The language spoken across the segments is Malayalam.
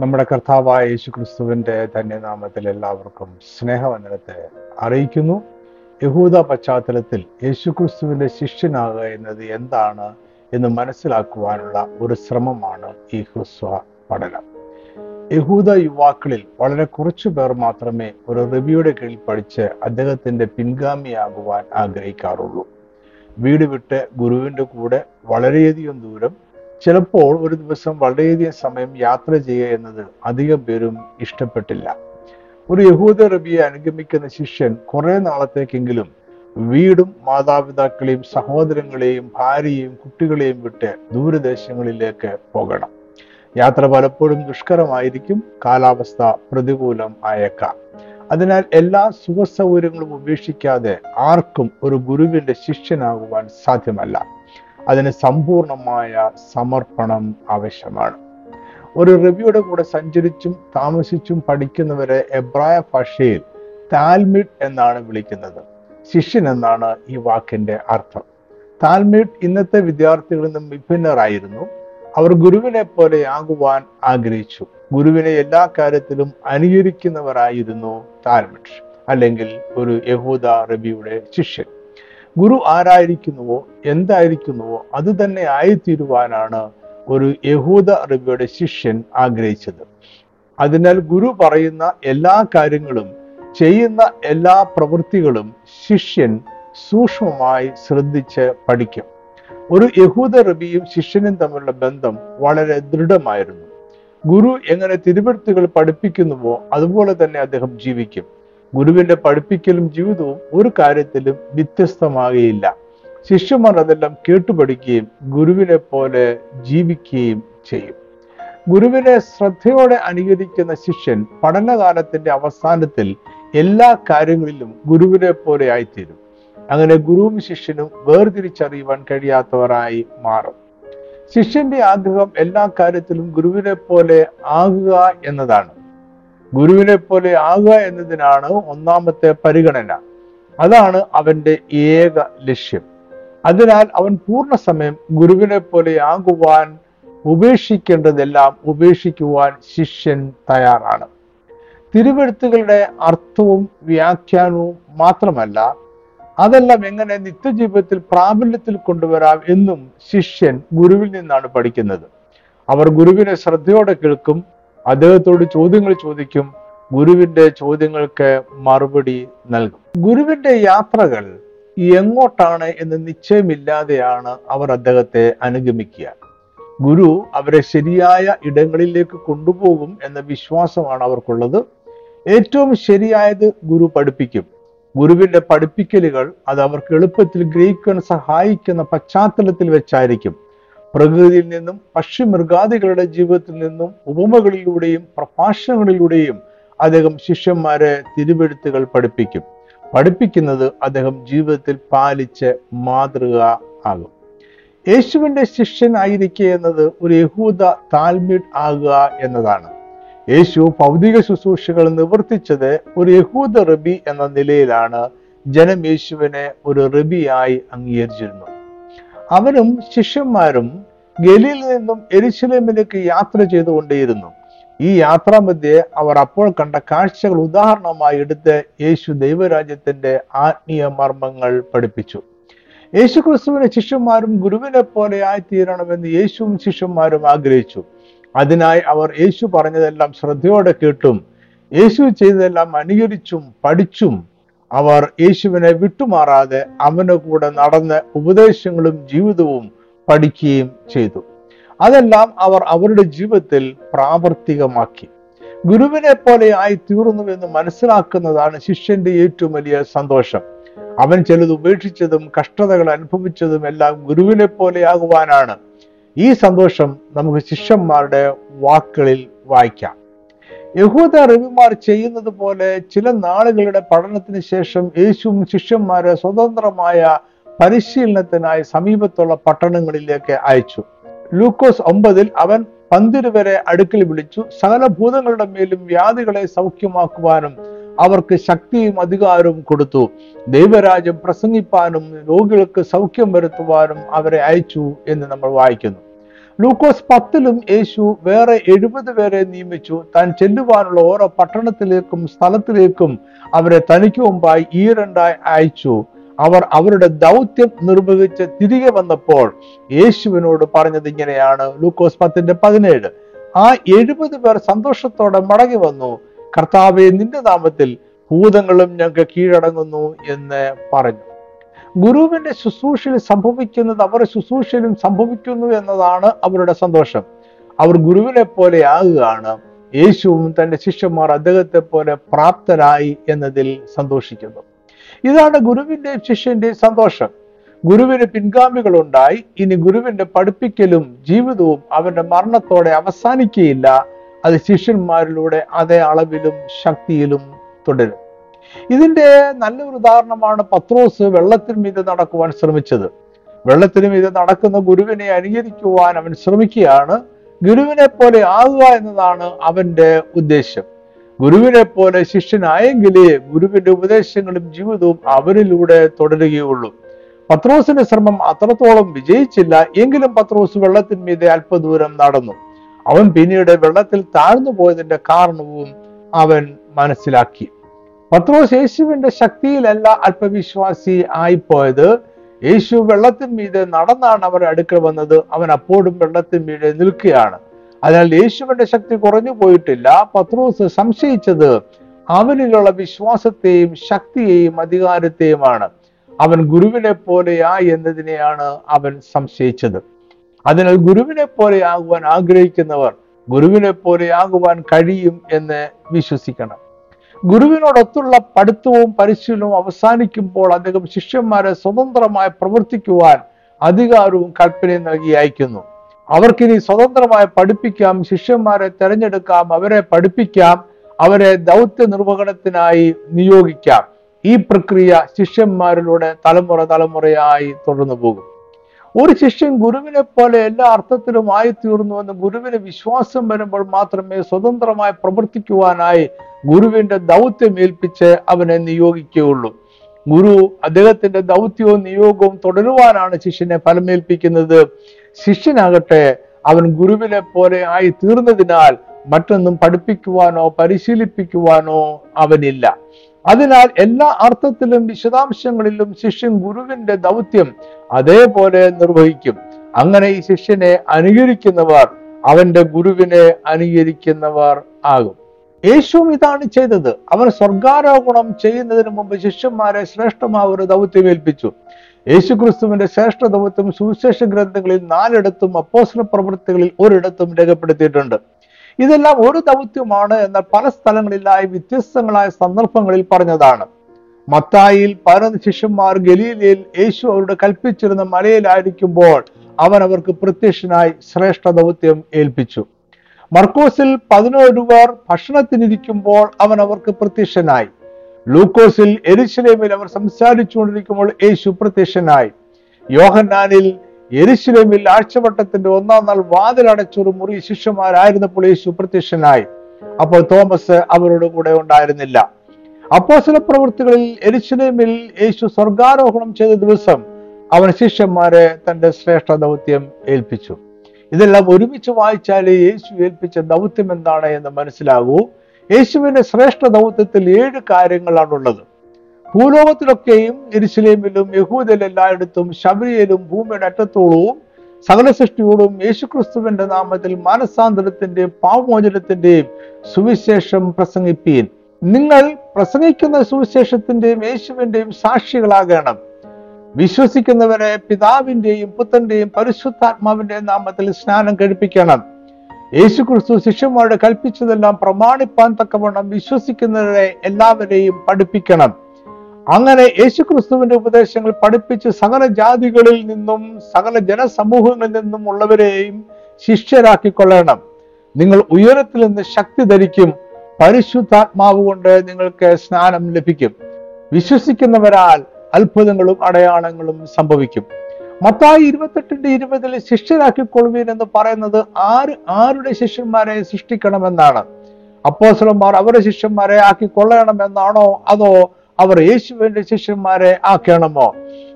നമ്മുടെ കർത്താവായ യേശു ക്രിസ്തുവിന്റെ ധന്യനാമത്തിൽ എല്ലാവർക്കും സ്നേഹവന്ദനത്തെ അറിയിക്കുന്നു. യഹൂദ പശ്ചാത്തലത്തിൽ യേശു ക്രിസ്തുവിന്റെ ശിഷ്യനാകുക എന്നത് എന്താണ് എന്ന് മനസ്സിലാക്കുവാനുള്ള ഒരു ശ്രമമാണ് ഈ ഹ്രസ്വ പഠനം. യഹൂദ യുവാക്കളിൽ വളരെ കുറച്ചു പേർ മാത്രമേ ഒരു റിവ്യൂയുടെ കീഴിൽ പഠിച്ച് അദ്ദേഹത്തിന്റെ പിൻഗാമിയാകുവാൻ ആഗ്രഹിക്കാറുള്ളൂ. വീട് വിട്ട് ഗുരുവിന്റെ കൂടെ വളരെയധികം ദൂരം ചിലപ്പോൾ ഒരു ദിവസം വളരെയധികം സമയം യാത്ര ചെയ്യുക എന്നത് അധികം പേരും ഇഷ്ടപ്പെട്ടില്ല. ഒരു യഹൂദ റബിയെ അനുഗമിക്കുന്ന ശിഷ്യൻ കുറെ നാളത്തേക്കെങ്കിലും വീടും മാതാപിതാക്കളെയും സഹോദരങ്ങളെയും ഭാര്യയെയും കുട്ടികളെയും വിട്ട് ദൂരദേശങ്ങളിലേക്ക് പോകണം. യാത്ര പലപ്പോഴും ദുഷ്കരമായിരിക്കും കാലാവസ്ഥ പ്രതികൂലം ആയേക്കാം. അതിനാൽ എല്ലാ സുഖ സൗകര്യങ്ങളും ഉപേക്ഷിക്കാതെ ആർക്കും ഒരു ഗുരുവിന്റെ ശിഷ്യനാകുവാൻ സാധ്യമല്ല. അതിന് സമ്പൂർണമായ സമർപ്പണം ആവശ്യമാണ്. ഒരു റിവ്യൂയുടെ കൂടെ സഞ്ചരിച്ചും താമസിച്ചും പഠിക്കുന്നവരെ എബ്രായ ഭാഷയിൽ താൽമിഡ് എന്നാണ് വിളിക്കുന്നത്. ശിഷ്യൻ എന്നാണ് ഈ വാക്കിന്റെ അർത്ഥം. താൽമിഡ് ഇന്നത്തെ വിദ്യാർത്ഥികളിൽ നിന്നും വിഭിന്നരായിരുന്നു. അവർ ഗുരുവിനെ പോലെ ആകുവാൻ ആഗ്രഹിച്ചു. ഗുരുവിനെ എല്ലാ കാര്യത്തിലും അനുകരിക്കുന്നവരായിരുന്നു താൽമിഡ് അല്ലെങ്കിൽ ഒരു യഹൂദ റബിയുടെ ശിഷ്യൻ. ഗുരു ആരായിരിക്കുന്നുവോ എന്തായിരിക്കുന്നുവോ അത് തന്നെ ആയിത്തീരുവാനാണ് ഒരു യഹൂദ റബിയുടെ ശിഷ്യൻ ആഗ്രഹിച്ചത്. അതിനാൽ ഗുരു പറയുന്ന എല്ലാ കാര്യങ്ങളും ചെയ്യുന്ന എല്ലാ പ്രവൃത്തികളും ശിഷ്യൻ സൂക്ഷ്മമായി ശ്രദ്ധിച്ച് പഠിക്കും. ഒരു യഹൂദ റബിയും ശിഷ്യനും തമ്മിലുള്ള ബന്ധം വളരെ ദൃഢമായിരുന്നു. ഗുരു എങ്ങനെ തിരുവഴുത്തുകൾ പഠിപ്പിക്കുന്നുവോ അതുപോലെ തന്നെ അദ്ദേഹം ജീവിക്കും. ഗുരുവിന്റെ പഠിപ്പിക്കലും ജീവിതവും ഒരു കാര്യത്തിലും വ്യത്യസ്തമാകുകയില്ല ശിഷ്യന്മാർ അതെല്ലാം കേട്ടുപഠിക്കുകയും ഗുരുവിനെ പോലെ ജീവിക്കുകയും ചെയ്യും. ഗുരുവിനെ ശ്രദ്ധയോടെ അനുകരിക്കുന്ന ശിഷ്യൻ പഠനകാലത്തിന്റെ അവസാനത്തിൽ എല്ലാ കാര്യങ്ങളിലും ഗുരുവിനെ പോലെ ആയിത്തീരും. അങ്ങനെ ഗുരുവും ശിഷ്യനും വേർതിരിച്ചറിയുവാൻ കഴിയാത്തവരായി മാറും. ശിഷ്യന്റെ ആഗ്രഹം എല്ലാ കാര്യത്തിലും ഗുരുവിനെ പോലെ ആകുക എന്നതാണ്. ഗുരുവിനെ പോലെ ആകുക എന്നതിനാണ് ഒന്നാമത്തെ പരിഗണന. അതാണ് അവന്റെ ഏക ലക്ഷ്യം. അതിനാൽ അവൻ പൂർണ സമയം ഗുരുവിനെ പോലെ ആകുവാൻ ഉപേക്ഷിക്കേണ്ടതെല്ലാം ഉപേക്ഷിക്കുവാൻ ശിഷ്യൻ തയ്യാറാണ്. തിരുവെഴുത്തുകളുടെ അർത്ഥവും വ്യാഖ്യാനവും മാത്രമല്ല അതെല്ലാം എങ്ങനെ നിത്യജീവിതത്തിൽ പ്രാബല്യത്തിൽ കൊണ്ടുവരാം എന്നും ശിഷ്യൻ ഗുരുവിൽ നിന്നാണ് പഠിക്കുന്നത്. അവർ ഗുരുവിനെ ശ്രദ്ധയോടെ കേൾക്കും അദ്ദേഹത്തോട് ചോദ്യങ്ങൾ ചോദിക്കും. ഗുരുവിന്റെ ചോദ്യങ്ങൾക്ക് മറുപടി നൽകും. ഗുരുവിന്റെ യാത്രകൾ എങ്ങോട്ടാണ് എന്ന് നിശ്ചയമില്ലാതെയാണ് അവർ അദ്ദേഹത്തെ അനുഗമിക്കുക. ഗുരു അവരെ ശരിയായ ഇടങ്ങളിലേക്ക് കൊണ്ടുപോകും എന്ന വിശ്വാസമാണ് അവർക്കുള്ളത്. ഏറ്റവും ശരിയായത് ഗുരു പഠിപ്പിക്കും. ഗുരുവിന്റെ പഠിപ്പിക്കലുകൾ അത് അവർക്ക് എളുപ്പത്തിൽ ഗ്രഹിക്കാൻ സഹായിക്കുന്ന പശ്ചാത്തലത്തിൽ വെച്ചായിരിക്കും. പ്രകൃതിയിൽ നിന്നും പക്ഷി മൃഗാദികളുടെ ജീവിതത്തിൽ നിന്നും ഉപമകളിലൂടെയും പ്രഭാഷണങ്ങളിലൂടെയും അദ്ദേഹം ശിഷ്യന്മാരെ തിരുവെഴുത്തുകൾ പഠിപ്പിക്കും. പഠിപ്പിക്കുന്നത് അദ്ദേഹം ജീവിതത്തിൽ പാലിച്ച് മാതൃക ആകും. യേശുവിന്റെ ശിഷ്യൻ ആയിരിക്കുക എന്നത് ഒരു യഹൂദ താൽമീഡ് ആകുക എന്നതാണ്. യേശു ഭൗതിക ശുശ്രൂഷകൾ നിവർത്തിച്ചത് ഒരു യഹൂദ റബി എന്ന നിലയിലാണ്. ജനം യേശുവിനെ ഒരു റബിയായി അംഗീകരിച്ചിരുന്നു. അവനും ശിഷ്യന്മാരും ഗലിയിൽ നിന്നും എരിശിലേമിലേക്ക് യാത്ര ചെയ്തുകൊണ്ടേയിരുന്നു. ഈ യാത്രാമധ്യേ അവർ അപ്പോൾ കണ്ട കാഴ്ചകൾ ഉദാഹരണമായി എടുത്ത് യേശു ദൈവരാജ്യത്തിന്റെ ആത്മീയ മർമ്മങ്ങൾ പഠിപ്പിച്ചു. യേശു ക്രിസ്തുവിനെ ശിഷ്യന്മാരും ഗുരുവിനെ പോലെ ആയിത്തീരണമെന്ന് യേശുവും ശിഷ്യന്മാരും ആഗ്രഹിച്ചു. അതിനായി അവർ യേശു പറഞ്ഞതെല്ലാം ശ്രദ്ധയോടെ കേട്ടും യേശു ചെയ്തതെല്ലാം അനുകരിച്ചും പഠിച്ചും അവർ യേശുവിനെ വിട്ടുമാറാതെ അവന് കൂടെ നടന്ന് ഉപദേശങ്ങളും ജീവിതവും പഠിക്കുകയും ചെയ്തു. അതെല്ലാം അവർ അവരുടെ ജീവിതത്തിൽ പ്രാവർത്തികമാക്കി. ഗുരുവിനെ പോലെ ആയി തീർന്നു എന്ന് മനസ്സിലാക്കുന്നതാണ് ശിഷ്യന്റെ ഏറ്റവും വലിയ സന്തോഷം. അവൻ ചിലത് ഉപേക്ഷിച്ചതും കഷ്ടതകൾ അനുഭവിച്ചതും എല്ലാം ഗുരുവിനെ പോലെ ആകുവാനാണ്. ഈ സന്തോഷം നമുക്ക് ശിഷ്യന്മാരുടെ വാക്കുകളിൽ വായിക്കാം. യഹൂദ റവിമാർ ചെയ്യുന്നത് പോലെ ചില നാളുകളുടെ പഠനത്തിന് ശേഷം യേശുവും ശിഷ്യന്മാരെ സ്വതന്ത്രമായ പരിശീലനത്തിനായി സമീപത്തുള്ള പട്ടണങ്ങളിലേക്ക് അയച്ചു. ലൂക്കോസ് ഒമ്പതിൽ അവൻ പന്തിരുവരെ അടുക്കൽ വിളിച്ചു സകല ഭൂതങ്ങളുടെ മേലും വ്യാധികളെ സൗഖ്യമാക്കുവാനും അവർക്ക് ശക്തിയും അധികാരവും കൊടുത്തു. ദൈവരാജ്യം പ്രസംഗിപ്പാനും രോഗികൾക്ക് സൗഖ്യം വരുത്തുവാനും അവരെ അയച്ചു എന്ന് നമ്മൾ വായിക്കുന്നു. ലൂക്കോസ് പത്തിലും യേശു വേറെ എഴുപത് പേരെ നിയമിച്ചു. താൻ ചെല്ലുവാനുള്ള ഓരോ പട്ടണത്തിലേക്കും സ്ഥലത്തിലേക്കും അവരെ തനിക്ക് മുമ്പായി ഈ രണ്ടായി അയച്ചു. അവർ അവരുടെ ദൗത്യം നിർവഹിച്ച് തിരികെ വന്നപ്പോൾ യേശുവിനോട് പറഞ്ഞത് ഇങ്ങനെയാണ്. ലൂക്കോസ് പത്തിന്റെ പതിനേഴ്. ആ എഴുപത് പേർ സന്തോഷത്തോടെ മടങ്ങി വന്നു. കർത്താവെ നിന്റെ നാമത്തിൽ ഭൂതങ്ങളും ഞങ്ങൾക്ക് കീഴടങ്ങുന്നു എന്ന് പറഞ്ഞു. ഗുരുവിന്റെ ശുശ്രൂഷയിൽ സംഭവിക്കുന്നത് അവരുടെ ശുശ്രൂഷയിലും സംഭവിക്കുന്നു എന്നതാണ് അവരുടെ സന്തോഷം. അവർ ഗുരുവിനെ പോലെ ആകുകയാണ്. യേശുവും തന്റെ ശിഷ്യന്മാർ അദ്ദേഹത്തെ പോലെ പ്രാപ്തരായി എന്നതിൽ സന്തോഷിക്കുന്നു. ഇതാണ് ഗുരുവിന്റെയും ശിഷ്യന്റെയും സന്തോഷം. ഗുരുവിന് പിൻഗാമികളുണ്ടായി. ഇനി ഗുരുവിന്റെ പഠിപ്പിക്കലും ജീവിതവും അവന്റെ മരണത്തോടെ അവസാനിക്കുകയില്ല. അത് ശിഷ്യന്മാരിലൂടെ അതേ അളവിലും ശക്തിയിലും തുടരും. ഇതിന്റെ നല്ലൊരു ഉദാഹരണമാണ് പത്രോസ് വെള്ളത്തിന് മീതെ നടക്കുവാൻ ശ്രമിച്ചത്. വെള്ളത്തിന് മീതെ നടക്കുന്ന ഗുരുവിനെ അനുകരിക്കുവാൻ അവൻ ശ്രമിക്കുകയാണ്. ഗുരുവിനെ പോലെ ആകുക എന്നതാണ് അവന്റെ ഉദ്ദേശം. ഗുരുവിനെ പോലെ ശിഷ്യനായെങ്കിലേ ഗുരുവിന്റെ ഉപദേശങ്ങളും ജീവിതവും അവരിലൂടെ തുടരുകയുള്ളൂ. പത്രോസിന്റെ ശ്രമം അത്രത്തോളം വിജയിച്ചില്ല. എങ്കിലും പത്രോസ് വെള്ളത്തിന്മീതെ അല്പദൂരം നടന്നു. അവൻ പിന്നീട് വെള്ളത്തിൽ താഴ്ന്നു പോയതിന്റെ കാരണവും അവൻ മനസ്സിലാക്കി. പത്രോസ് യേശുവിന്റെ ശക്തിയിലല്ല അല്പവിശ്വാസി ആയിപ്പോയത്. യേശു വെള്ളത്തിന്മീതെ നടന്നാണ് അവരുടെ അടുക്കൽ വന്നത്. അവൻ അപ്പോഴും വെള്ളത്തിന്മീതെ നിൽക്കുകയാണ്. അതിനാൽ യേശുവിന്റെ ശക്തി കുറഞ്ഞു പോയിട്ടില്ല. പത്രോസ് സംശയിച്ചത് അവനിലുള്ള വിശ്വാസത്തെയും ശക്തിയെയും അധികാരത്തെയുമാണ്. അവൻ ഗുരുവിനെ പോലെയാ എന്നതിനെയാണ് അവൻ സംശയിച്ചത്. അതിനാൽ ഗുരുവിനെ പോലെയാകുവാൻ ആഗ്രഹിക്കുന്നവർ ഗുരുവിനെ പോലെയാകുവാൻ കഴിയും എന്ന് വിശ്വസിക്കണം. ഗുരുവിനോടൊത്തുള്ള പഠിത്തവും പരിശീലനവും അവസാനിക്കുമ്പോൾ അദ്ദേഹം ശിഷ്യന്മാരെ സ്വതന്ത്രമായി പ്രവർത്തിക്കുവാൻ അധികാരവും കൽപ്പനയും നൽകി അയക്കുന്നു. അവർക്കിനി സ്വതന്ത്രമായി പഠിപ്പിക്കാം ശിഷ്യന്മാരെ തിരഞ്ഞെടുക്കാം അവരെ പഠിപ്പിക്കാം അവരെ ദൗത്യ നിർവഹണത്തിനായി നിയോഗിക്കാം. ഈ പ്രക്രിയ ശിഷ്യന്മാരിലൂടെ തലമുറ തലമുറയായി തുടർന്നു പോകും. ഒരു ശിഷ്യൻ ഗുരുവിനെ പോലെ എല്ലാ അർത്ഥത്തിലും ആയിത്തീർന്നുവെന്ന് ഗുരുവിന് വിശ്വാസം വരുമ്പോൾ മാത്രമേ സ്വതന്ത്രമായി പ്രവർത്തിക്കുവാനായി ഗുരുവിന്റെ ദൗത്യം ഏൽപ്പിച്ച് അവനെ നിയോഗിക്കുകയുള്ളൂ. ഗുരു അദ്ദേഹത്തിന്റെ ദൗത്യവും നിയോഗവും തുടരുവാനാണ് ശിഷ്യനെ ഫലമേൽപ്പിക്കുന്നത്. ശിഷ്യനാകട്ടെ അവൻ ഗുരുവിനെ പോലെ ആയി തീർന്നതിനാൽ മറ്റൊന്നും പഠിപ്പിക്കുവാനോ പരിശീലിപ്പിക്കുവാനോ അവനില്ല. അതിനാൽ എല്ലാ അർത്ഥത്തിലും വിശദാംശങ്ങളിലും ശിഷ്യൻ ഗുരുവിന്റെ ദൗത്യം അതേപോലെ നിർവഹിക്കും. അങ്ങനെ ഈ ശിഷ്യനെ അനുകരിക്കുന്നവർ അവന്റെ ഗുരുവിനെ അനുകരിക്കുന്നവർ ആകും. യേശുവും ഇതാണ് ചെയ്തത്. അവൻ സ്വർഗാരോപണം ചെയ്യുന്നതിന് മുമ്പ് ശിഷ്യന്മാരെ ശ്രേഷ്ഠമായ ഒരു ദൗത്യം ഏൽപ്പിച്ചു യേശു ക്രിസ്തുവിന്റെ ശ്രേഷ്ഠ ദൗത്യം സുവിശേഷ ഗ്രന്ഥങ്ങളിൽ നാലിടത്തും അപ്പോസ്ല പ്രവൃത്തികളിൽ ഒരിടത്തും രേഖപ്പെടുത്തിയിട്ടുണ്ട്. ഇതെല്ലാം ഒരു ദൗത്യമാണ് എന്ന പല സ്ഥലങ്ങളിലായി വ്യത്യസ്തങ്ങളായ സന്ദർഭങ്ങളിൽ പറഞ്ഞതാണ്. മത്തായിൽ പതിനൊന്ന് ശിഷ്യന്മാർ ഗലീലയിൽ യേശു അവരുടെ കൽപ്പിച്ചിരുന്ന മലയിലായിരിക്കുമ്പോൾ അവൻ അവർക്ക് പ്രത്യക്ഷനായി ശ്രേഷ്ഠ ദൗത്യം ഏൽപ്പിച്ചു. മർക്കോസിൽ പതിനേഴ് പേർ ഭക്ഷണത്തിനിരിക്കുമ്പോൾ അവൻ അവർക്ക് പ്രത്യക്ഷനായി. ലൂക്കോസിൽ എരിശിലേമിൽ അവർ സംസാരിച്ചുകൊണ്ടിരിക്കുമ്പോൾ യേശു പ്രത്യക്ഷനായി. യോഹന്നാനിൽ എരിശിലേമിൽ ആഴ്ചവട്ടത്തിന്റെ ഒന്നാം നാൾ വാതിലടച്ചൊരു മുറി ശിഷ്യന്മാരായിരുന്നപ്പോൾ യേശു പ്രത്യക്ഷനായി. അപ്പോൾ തോമസ് അവരോട് കൂടെ ഉണ്ടായിരുന്നില്ല. അപ്പോസല പ്രവൃത്തികളിൽ എരിശിലേമിൽ യേശു സ്വർഗാരോഹണം ചെയ്ത ദിവസം അവൻ ശിഷ്യന്മാരെ തന്റെ ശ്രേഷ്ഠ ദൗത്യം ഏൽപ്പിച്ചു. ഇതെല്ലാം ഒരുമിച്ച് വായിച്ചാൽ യേശു ഏൽപ്പിച്ച ദൗത്യം എന്താണ് എന്ന് മനസ്സിലാകൂ. യേശുവിന്റെ ശ്രേഷ്ഠ ദൗത്യത്തിൽ ഏഴ് കാര്യങ്ങളാണുള്ളത്. ഭൂലോകത്തിലൊക്കെയും എരിശിലേമിലും യഹൂദയിൽ എല്ലായിടത്തും ശബരിയിലും ഭൂമിയുടെ അറ്റത്തോളവും സകല സൃഷ്ടിയോടും യേശുക്രിസ്തുവിന്റെ നാമത്തിൽ മാനസാന്തരത്തിന്റെയും പാവമോചനത്തിന്റെയും സുവിശേഷം പ്രസംഗിപ്പീൻ. നിങ്ങൾ പ്രസംഗിക്കുന്ന സുവിശേഷത്തിന്റെയും യേശുവിന്റെയും സാക്ഷികളാകണം. വിശ്വസിക്കുന്നവരെ പിതാവിന്റെയും പുത്രന്റെയും പരിശുദ്ധാത്മാവിന്റെയും നാമത്തിൽ സ്നാനം കഴിപ്പിക്കണം. യേശു ക്രിസ്തു ശിഷ്യന്മാരുടെ കൽപ്പിച്ചതെല്ലാം പ്രമാണിപ്പാൻ തക്കവണ്ണം വിശ്വസിക്കുന്നവരെ എല്ലാവരെയും പഠിപ്പിക്കണം. അങ്ങനെ യേശുക്രിസ്തുവിന്റെ ഉപദേശങ്ങൾ പഠിപ്പിച്ച് സകല ജാതികളിൽ നിന്നും സകല ജനസമൂഹങ്ങളിൽ നിന്നും ഉള്ളവരെയും ശിഷ്യരാക്കിക്കൊള്ളണം. നിങ്ങൾ ഉയരത്തിൽ നിന്ന് ശക്തി ധരിക്കും. പരിശുദ്ധാത്മാവ് കൊണ്ട് നിങ്ങൾക്ക് സ്നാനം ലഭിക്കും. വിശ്വസിക്കുന്നവരാൽ അത്ഭുതങ്ങളും അടയാളങ്ങളും സംഭവിക്കും. മത്തായി ഇരുപത്തെട്ടിന്റെ ഇരുപതിൽ ശിഷ്യരാക്കിക്കൊള്ളുവീൻ എന്ന് പറയുന്നത് ആര് ആരുടെ ശിഷ്യന്മാരെ സൃഷ്ടിക്കണമെന്നാണ്? അപ്പോസലന്മാർ അവരുടെ ശിഷ്യന്മാരെ ആക്കിക്കൊള്ളണമെന്നാണോ അതോ അവർ യേശുവിന്റെ ശിഷ്യന്മാരെ ആക്കണമോ?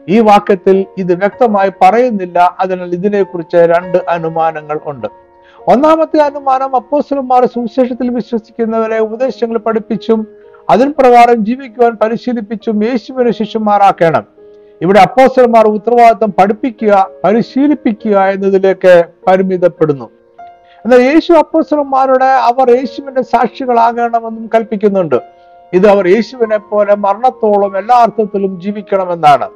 ഈ വാക്യത്തിൽ ഇത് വ്യക്തമായി പറയുന്നില്ല. അതിനാൽ ഇതിനെക്കുറിച്ച് രണ്ട് അനുമാനങ്ങൾ ഉണ്ട്. ഒന്നാമത്തെ അനുമാനം അപ്പോസ്റ്റലന്മാർ സുവിശേഷത്തിൽ വിശ്വസിക്കുന്നവരെ ഉപദേശങ്ങൾ പഠിപ്പിച്ചും അതിൻ പ്രകാരം ജീവിക്കുവാൻ പരിശീലിപ്പിച്ചും യേശുവിനെ ശിഷ്യന്മാരാക്കണം. ഇവിടെ അപ്പോസ്റ്റലന്മാർ ഉത്തരവാദിത്വം പഠിപ്പിക്കുക പരിശീലിപ്പിക്കുക എന്നതിലേക്ക് പരിമിതപ്പെടുന്നു. എന്നാൽ യേശു അപ്പോസ്റ്റലന്മാരുടെ അവർ യേശുവിന്റെ സാക്ഷികളാകണമെന്നും കൽപ്പിക്കുന്നുണ്ട്. ഇത് അവർ യേശുവിനെ പോലെ മരണത്തോളം എല്ലാ അർത്ഥത്തിലും ജീവിക്കണമെന്നാണ്.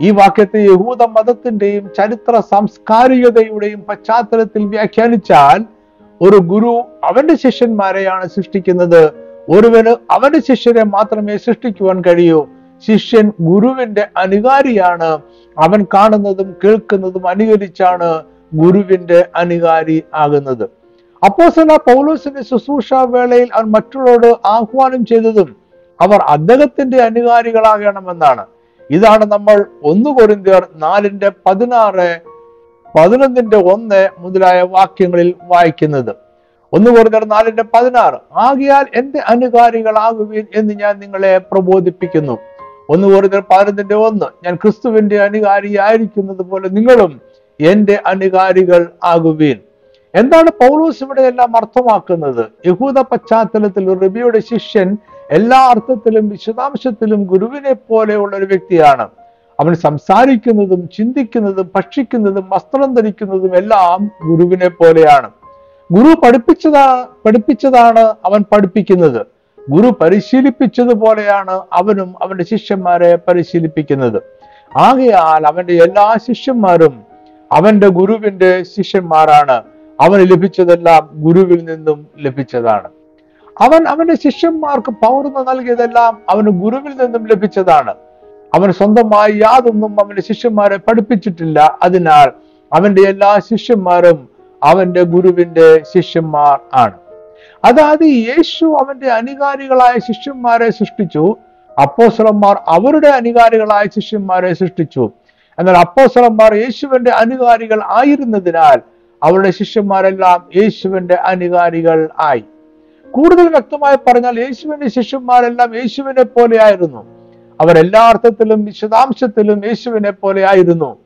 ഈ വാക്യത്തെ യഹൂദ മതത്തിന്റെയും ചരിത്ര സാംസ്കാരികതയുടെയും പശ്ചാത്തലത്തിൽ വ്യാഖ്യാനിച്ചാൽ ഒരു ഗുരു അവന്റെ ശിഷ്യന്മാരെയാണ് സൃഷ്ടിക്കുന്നത്. ഒരുവന് അവന്റെ ശിഷ്യരെ മാത്രമേ സൃഷ്ടിക്കുവാൻ കഴിയൂ. ശിഷ്യൻ ഗുരുവിന്റെ അനുകാരിയാണ്. അവൻ കാണുന്നതും കേൾക്കുന്നതും അനുകരിച്ചാണ് ഗുരുവിന്റെ അനുകാരി ആകുന്നത്. അപ്പോസല പൗലോസിന്റെ ശുശ്രൂഷ വേളയിൽ അവൻ മറ്റുള്ളവരോട് ആഹ്വാനം ചെയ്തതും അവർ അദ്ദേഹത്തിന്റെ അനുകാരികളാകണമെന്നാണ്. ഇതാണ് നമ്മൾ ഒന്ന് കൊരിന്തിയർ നാലിന്റെ പതിനാറ് പതിനൊന്നിന്റെ ഒന്ന് മുതലായ വാക്യങ്ങളിൽ വായിക്കുന്നത്. ഒന്ന് കൊരിന്തിയർ നാലിന്റെ പതിനാറ് ആകിയാൽ എന്റെ അനുകാരികളാകുവീൻ എന്ന് ഞാൻ നിങ്ങളെ പ്രബോധിപ്പിക്കുന്നു. ഒന്ന് കൊരിന്തിയർ പതിനൊന്നിന്റെ ഒന്ന് ഞാൻ ക്രിസ്തുവിന്റെ അനുകാരിയായിരിക്കുന്നത് പോലെ നിങ്ങളും എന്റെ അനുകാരികൾ ആകുവീൻ. എന്താണ് പൗലോസ് ഇവിടെ എല്ലാം അർത്ഥമാക്കുന്നത്? യഹൂദ പശ്ചാത്തലത്തിൽ ഒരു റബിയുടെ ശിഷ്യൻ എല്ലാ അർത്ഥത്തിലും വിശദാംശത്തിലും ഗുരുവിനെ പോലെയുള്ള ഒരു വ്യക്തിയാണ്. അവൻ സംസാരിക്കുന്നതും ചിന്തിക്കുന്നതും ഭക്ഷിക്കുന്നതും വസ്ത്രം ധരിക്കുന്നതും എല്ലാം ഗുരുവിനെ പോലെയാണ്. ഗുരു പഠിപ്പിച്ചതാ പഠിപ്പിച്ചതാണ് അവൻ പഠിപ്പിക്കുന്നത്. ഗുരു പരിശീലിപ്പിച്ചതുപോലെയാണ് അവനും അവന്റെ ശിഷ്യന്മാരെ പരിശീലിപ്പിക്കുന്നത്. ആകയാൽ അവന്റെ എല്ലാ ശിഷ്യന്മാരും അവന്റെ ഗുരുവിന്റെ ശിഷ്യന്മാരാണ്. അവന് ലഭിച്ചതെല്ലാം ഗുരുവിൽ നിന്നും ലഭിച്ചതാണ്. അവൻ അവന്റെ ശിഷ്യന്മാർക്ക് പൗർന്ന് നൽകിയതെല്ലാം അവന് ഗുരുവിൽ നിന്നും ലഭിച്ചതാണ്. അവൻ സ്വന്തമായി യാതൊന്നും അവന്റെ ശിഷ്യന്മാരെ പഠിപ്പിച്ചിട്ടില്ല. അതിനാൽ അവന്റെ എല്ലാ ശിഷ്യന്മാരും അവന്റെ ഗുരുവിന്റെ ശിഷ്യന്മാർ ആണ്. അതായത് യേശു അവന്റെ അനുകാരികളായ ശിഷ്യന്മാരെ സൃഷ്ടിച്ചു. അപ്പോസ്വലന്മാർ അവരുടെ അനുകാരികളായ ശിഷ്യന്മാരെ സൃഷ്ടിച്ചു. എന്നാൽ അപ്പോസ്വലന്മാർ യേശുവിന്റെ അനുകാരികൾ ആയിരുന്നതിനാൽ അവരുടെ ശിഷ്യന്മാരെല്ലാം യേശുവിന്റെ അനുകാരികൾ ആയി. കൂടുതൽ വ്യക്തമായി പറഞ്ഞാൽ യേശുവിന്റെ ശിഷ്യന്മാരെല്ലാം യേശുവിനെ പോലെയായിരുന്നു അവർ എല്ലാ അർത്ഥത്തിലും വിശദാംശത്തിലും യേശുവിനെ പോലെ ആയിരുന്നു.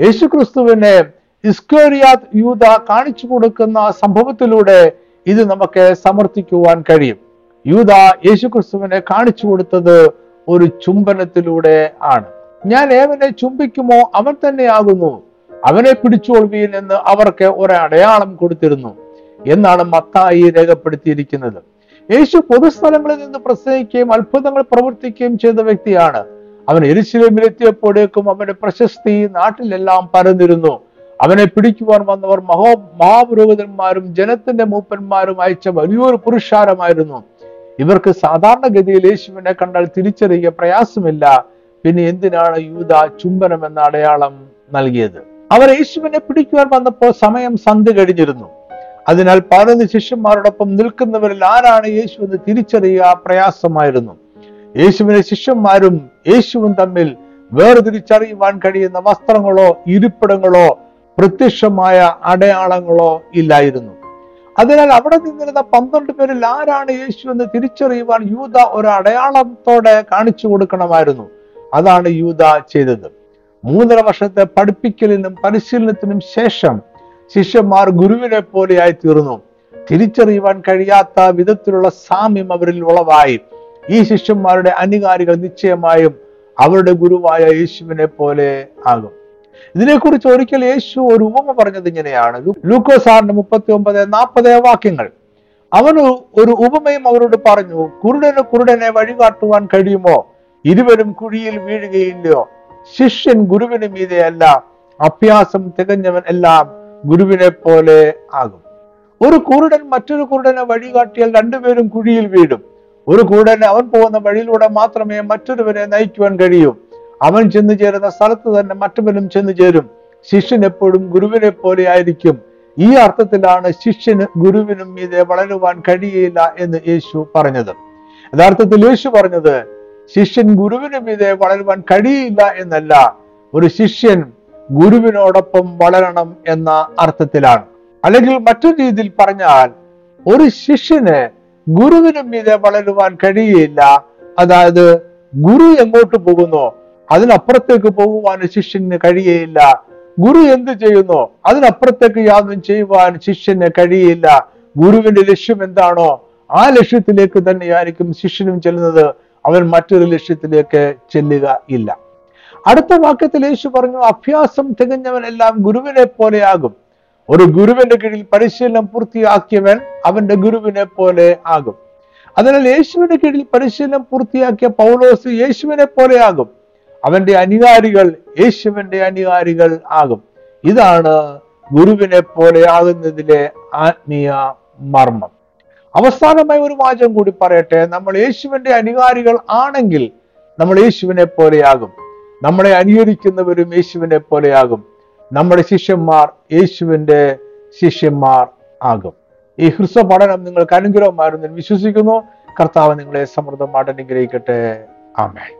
യേശു ക്രിസ്തുവിനെ ഇസ്കേറിയാത്ത് യൂത കാണിച്ചു കൊടുക്കുന്ന സംഭവത്തിലൂടെ ഇത് നമുക്ക് സമർത്ഥിക്കുവാൻ കഴിയും. യൂത യേശു ക്രിസ്തുവിനെ കാണിച്ചു കൊടുത്തത് ഒരു ചുംബനത്തിലൂടെ ആണ്. ഞാൻ ഏവനെ ചുംബിക്കുമോ അവൻ തന്നെയാകുന്നു. അവനെ പിടിച്ചുകൊള്ളുകയിൽ നിന്ന് അവർക്ക് ഒരടയാളം കൊടുത്തിരുന്നു എന്നാണ് മത്തായി രേഖപ്പെടുത്തിയിരിക്കുന്നത്. യേശു പൊതുസ്ഥലങ്ങളിൽ നിന്ന് പ്രസംഗിക്കുകയും അത്ഭുതങ്ങൾ പ്രവർത്തിക്കുകയും ചെയ്ത വ്യക്തിയാണ്. അവൻ എരിശിലമിലെത്തിയപ്പോഴേക്കും അവന്റെ പ്രശസ്തി നാട്ടിലെല്ലാം പരന്നിരുന്നു. അവനെ പിടിക്കുവാൻ വന്നവർ മഹോ മഹാപുരോഹിതന്മാരും ജനത്തിന്റെ മൂപ്പന്മാരും അയച്ച വലിയൊരു പുരുഷാരമായിരുന്നു. ഇവർക്ക് സാധാരണഗതിയിൽ യേശുവിനെ കണ്ടാൽ തിരിച്ചറിയുക പ്രയാസമില്ല. പിന്നെ എന്തിനാണ് യൂത ചുംബനം എന്ന അടയാളം നൽകിയത്? അവർ യേശുവിനെ പിടിക്കുവാൻ വന്നപ്പോൾ സമയം സന്ധ്യ കഴിഞ്ഞിരുന്നു. അതിനാൽ പതിനൊന്ന് ശിഷ്യന്മാരോടൊപ്പം നിൽക്കുന്നവരിൽ ആരാണ് യേശു എന്ന് തിരിച്ചറിയുക പ്രയാസമായിരുന്നു. യേശുവിനെ ശിഷ്യന്മാരും യേശുവും തമ്മിൽ വേർതിരിച്ചറിയുവാൻ കഴിയുന്ന വസ്ത്രങ്ങളോ ഇരിപ്പിടങ്ങളോ പ്രത്യക്ഷമായ അടയാളങ്ങളോ ഇല്ലായിരുന്നു. അതിനാൽ അവിടെ നിന്നിരുന്ന പന്ത്രണ്ട് പേരിൽ ആരാണ് യേശു എന്ന് തിരിച്ചറിയുവാൻ യൂത ഒരു അടയാളത്തോടെ കാണിച്ചു കൊടുക്കണമായിരുന്നു. അതാണ് യൂത ചെയ്തത്. മൂന്നര വർഷത്തെ പഠിപ്പിക്കലിനും പരിശീലനത്തിനും ശേഷം ശിഷ്യന്മാർ ഗുരുവിനെ പോലെയായി തീർന്നു തിരിച്ചറിയുവാൻ കഴിയാത്ത വിധത്തിലുള്ള സാമ്യം അവരിൽ ഉളവായി. ഈ ശിഷ്യന്മാരുടെ അനുകാരികൾ നിശ്ചയമായും അവരുടെ ഗുരുവായ യേശുവിനെ പോലെ ആകും. ഇതിനെക്കുറിച്ച് ഒരിക്കൽ യേശു ഒരു ഉപമ പറഞ്ഞത് ഇങ്ങനെയാണ്. ലൂക്കോസാറിന്റെ മുപ്പത്തി ഒമ്പത് നാൽപ്പത് വാക്യങ്ങൾ. അവൻ ഒരു ഉപമയും അവരോട് പറഞ്ഞു കുരുടന് കുരുടനെ വഴികാട്ടുവാൻ കഴിയുമോ? ഇരുവരും കുഴിയിൽ വീഴുകയില്ലയോ? ശിഷ്യൻ ഗുരുവിന് മീതെയല്ല അഭ്യാസം തികഞ്ഞവൻ എല്ലാം ഗുരുവിനെ പോലെ ആകും. ഒരു കുരുടൻ മറ്റൊരു കുരുടനെ വഴികാട്ടിയാൽ രണ്ടുപേരും കുഴിയിൽ വീടും ഒരു കുരുടന് അവൻ പോകുന്ന വഴിയിലൂടെ മാത്രമേ മറ്റൊരുവനെ നയിക്കുവാൻ കഴിയൂ. അവൻ ചെന്നു ചേരുന്ന സ്ഥലത്ത് തന്നെ മറ്റവനും ചെന്നു ചേരും. ശിഷ്യൻ എപ്പോഴും ഗുരുവിനെ പോലെ ആയിരിക്കും. ഈ അർത്ഥത്തിലാണ് ശിഷ്യന് ഗുരുവിനും മീതെ വളരുവാൻ കഴിയില്ല എന്ന് യേശു പറഞ്ഞത്. യഥാർത്ഥത്തിൽ യേശു പറഞ്ഞത് ശിഷ്യൻ ഗുരുവിനും മീതെ വളരുവാൻ കഴിയില്ല എന്നല്ല. ഒരു ശിഷ്യൻ ഗുരുവിനോടൊപ്പം വളരണം എന്ന അർത്ഥത്തിലാണ്. അല്ലെങ്കിൽ മറ്റൊരു രീതിയിൽ പറഞ്ഞാൽ ഒരു ശിഷ്യന് ഗുരുവിനും മീതെ വളരുവാൻ കഴിയില്ല. അതായത് ഗുരു എങ്ങോട്ട് പോകുന്നു? അതിനപ്പുറത്തേക്ക് പോകുവാൻ ശിഷ്യന് കഴിയയില്ല. ഗുരു എന്ത് ചെയ്യുന്നു? അതിനപ്പുറത്തേക്ക് യാതൊന്നും ചെയ്യുവാൻ ശിഷ്യന് കഴിയില്ല. ഗുരുവിന്റെ ലക്ഷ്യം എന്താണോ ആ ലക്ഷ്യത്തിലേക്ക് തന്നെയായിരിക്കും ശിഷ്യനും ചെല്ലുന്നത്. അവൻ മറ്റൊരു ലക്ഷ്യത്തിലേക്ക് ചെല്ലുക ഇല്ല. അടുത്ത വാക്യത്തിൽ യേശു പറഞ്ഞു അഭ്യാസം തികഞ്ഞവനെല്ലാം ഗുരുവിനെ പോലെയാകും. ഒരു ഗുരുവിന്റെ കീഴിൽ പരിശീലനം പൂർത്തിയാക്കിയവൻ അവന്റെ ഗുരുവിനെ പോലെ ആകും. അതിനാൽ യേശുവിന്റെ കീഴിൽ പരിശീലനം പൂർത്തിയാക്കിയ പൗലോസ് യേശുവിനെ പോലെയാകും. അവന്റെ അനുകാരികൾ യേശുവിന്റെ അനുകാരികൾ ആകും. ഇതാണ് ഗുരുവിനെ പോലെയാകുന്നതിലെ ആത്മീയ മർമ്മം. അവസാനമായി ഒരു വാചകം കൂടി പറയട്ടെ. നമ്മൾ യേശുവിന്റെ അനുകാരികൾ ആണെങ്കിൽ നമ്മൾ യേശുവിനെ പോലെയാകും. നമ്മളെ അനുകരിക്കുന്നവരും യേശുവിനെ പോലെയാകും. നമ്മുടെ ശിഷ്യന്മാർ യേശുവിന്റെ ശിഷ്യന്മാർ ആകും. ഈ ഹ്രസ്വ പഠനം നിങ്ങൾക്ക് അനുഗ്രഹമായിരുന്നു വിശ്വസിക്കുന്നു. കർത്താവ് നിങ്ങളെ സമൃദ്ധമായിട്ട് അനുഗ്രഹിക്കട്ടെ. ആമേൻ.